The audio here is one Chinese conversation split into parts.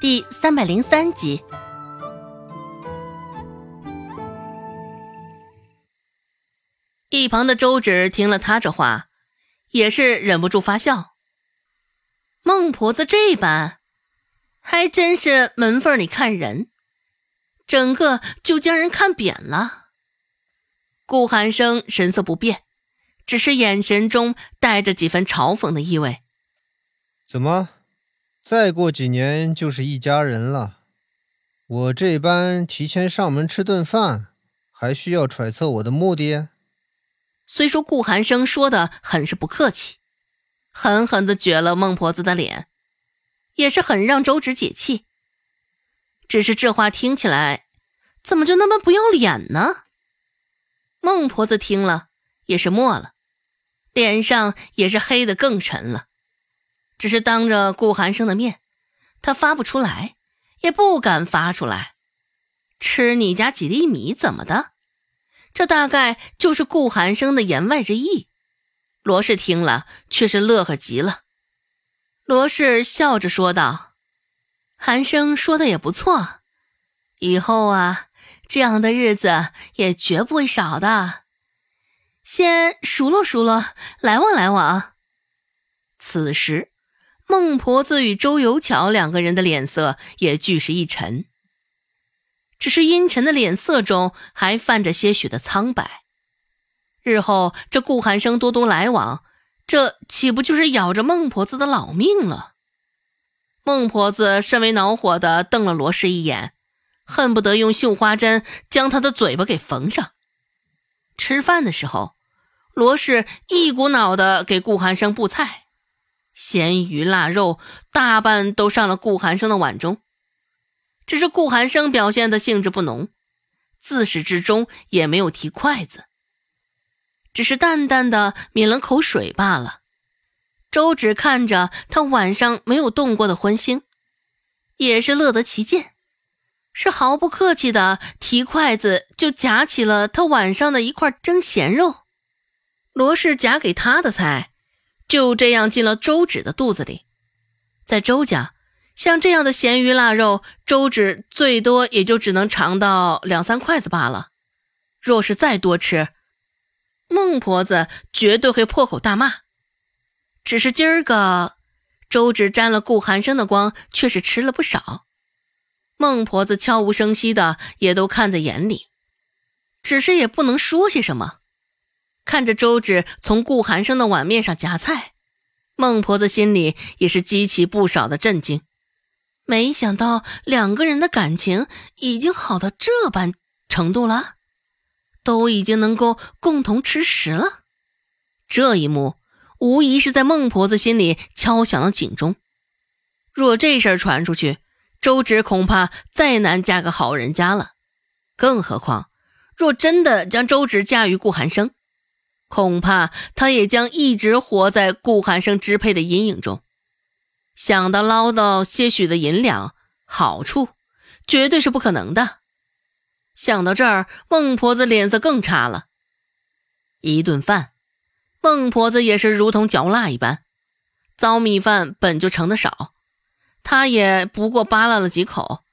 第三百零三集。一旁的周芷听了他这话，也是忍不住发笑。孟婆子这般，还真是门缝里看人，整个就将人看扁了。顾寒生神色不变，只是眼神中带着几分嘲讽的意味。怎么，再过几年就是一家人了？我这般提前上门吃顿饭，还需要揣测我的目的？虽说顾寒生说的很是不客气，狠狠的撅了孟婆子的脸，也是很让周芷解气。只是这话听起来，怎么就那么不要脸呢？孟婆子听了也是默了，脸上也是黑的更沉了。只是当着顾寒生的面，他发不出来，也不敢发出来。吃你家几粒米怎么的？这大概就是顾寒生的言外之意。罗氏听了却是乐呵极了。罗氏笑着说道：“寒生说的也不错，以后啊，这样的日子也绝不会少的。先数落数落，来往来往。”此时，孟婆子与周有巧两个人的脸色也俱是一沉。只是阴沉的脸色中还泛着些许的苍白。日后这顾寒生多多来往，这岂不就是咬着孟婆子的老命了？孟婆子甚为恼火的瞪了罗氏一眼，恨不得用绣花针将他的嘴巴给缝上。吃饭的时候，罗氏一股脑的给顾寒生布菜，咸鱼腊肉大半都上了顾寒生的碗中。只是顾寒生表现的兴致不浓，自始至终也没有提筷子，只是淡淡的抿了口水罢了。周芷看着他碗上没有动过的荤腥，也是乐得其见，是毫不客气的提筷子就夹起了他碗上的一块蒸咸肉。罗氏夹给他的菜，就这样进了周芷的肚子里，在周家。像这样的咸鱼腊肉，周芷最多也就只能尝到两三筷子罢了。若是再多吃，孟婆子绝对会破口大骂。只是今儿个，周芷沾了顾寒生的光，却是吃了不少。孟婆子悄无声息的也都看在眼里，只是也不能说些什么。看着周芷从顾寒生的碗面上夹菜，孟婆子心里也是激起不少的震惊。没想到两个人的感情已经好到这般程度了，都已经能够共同吃食了。这一幕无疑是在孟婆子心里敲响了警钟。若这事儿传出去，周芷恐怕再难嫁个好人家了。更何况，若真的将周芷嫁于顾寒生，恐怕他也将一直活在顾寒生支配的阴影中。想到捞到些许的银两好处，绝对是不可能的。想到这儿，孟婆子脸色更差了。一顿饭，孟婆子也是如同嚼蜡一般。糟米饭本就盛的少，她也不过扒拉了几口，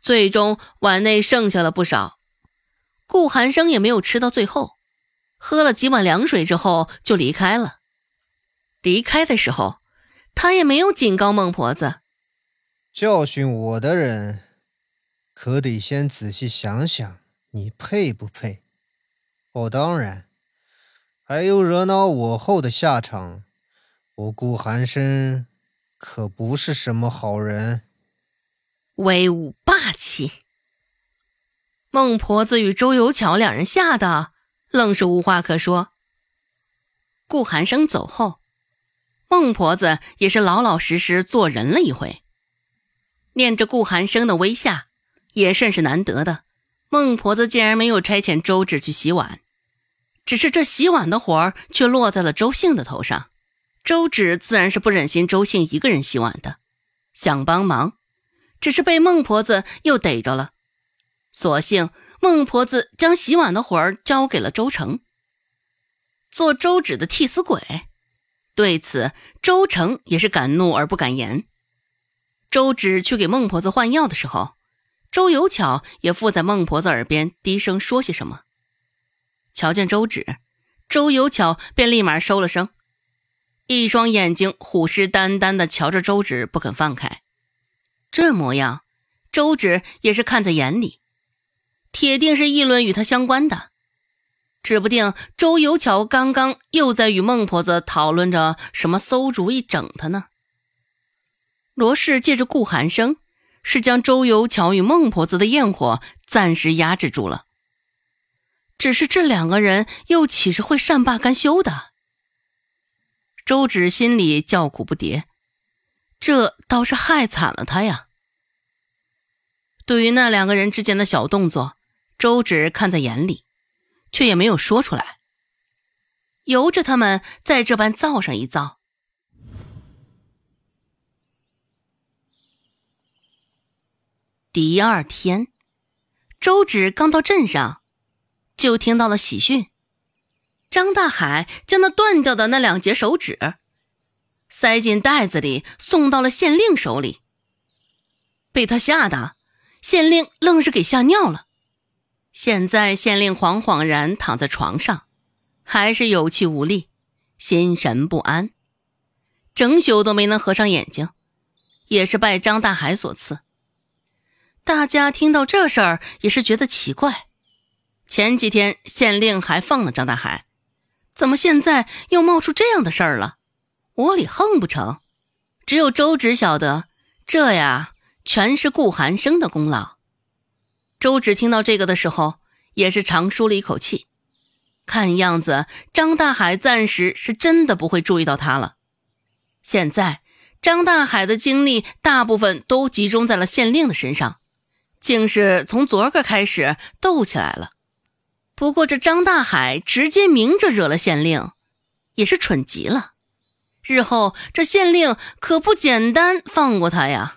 最终碗内剩下了不少。顾寒生也没有吃到最后，喝了几碗凉水之后就离开了。离开的时候。他也没有警告孟婆子，教训我的人，可得先仔细想想，你配不配？哦，当然，还有惹恼我后的下场。我顾寒生可不是什么好人，威武霸气。孟婆子与周有巧两人吓得愣是无话可说。顾寒生走后。孟婆子也是老老实实做人了一回，念着顾寒生的微下，也甚是难得的。孟婆子竟然没有差遣周芷去洗碗，只是这洗碗的活儿却落在了周兴的头上。周芷自然是不忍心周兴一个人洗碗的，想帮忙，只是被孟婆子又逮着了。索性孟婆子将洗碗的活儿交给了周成，做周芷的替死鬼。对此，周成也是敢怒而不敢言。周芷去给孟婆子换药的时候，周有巧也附在孟婆子耳边低声说些什么。瞧见周芷，周有巧便立马收了声，一双眼睛虎视眈眈地瞧着周芷，不肯放开。这模样，周芷也是看在眼里，铁定是议论与他相关的。指不定周有巧刚刚又在与孟婆子讨论着什么馊主意整他呢。罗氏借着顾寒生，是将周有巧与孟婆子的焰火暂时压制住了。只是这两个人又岂是会善罢甘休的？周芷心里叫苦不迭，这倒是害惨了他呀。对于那两个人之间的小动作，周芷看在眼里。却也没有说出来，由着他们再这般造上一造。第二天，周芷刚到镇上，就听到了喜讯：张大海将那断掉的那两节手指塞进袋子里，送到了县令手里。被他吓得，县令愣是给吓尿了。现在县令惶惶然躺在床上，还是有气无力，心神不安，整宿都没能合上眼睛，也是拜张大海所赐。大家听到这事儿也是觉得奇怪，前几天县令还放了张大海，怎么现在又冒出这样的事儿了？窝里横不成？只有周芷晓得，这呀全是顾寒生的功劳。周芷听到这个的时候，也是长舒了一口气。看样子，张大海暂时是真的不会注意到他了。现在，张大海的精力大部分都集中在了县令的身上，竟是从昨个开始斗起来了。不过，这张大海直接明着惹了县令，也是蠢极了。日后这县令可不简单放过他呀。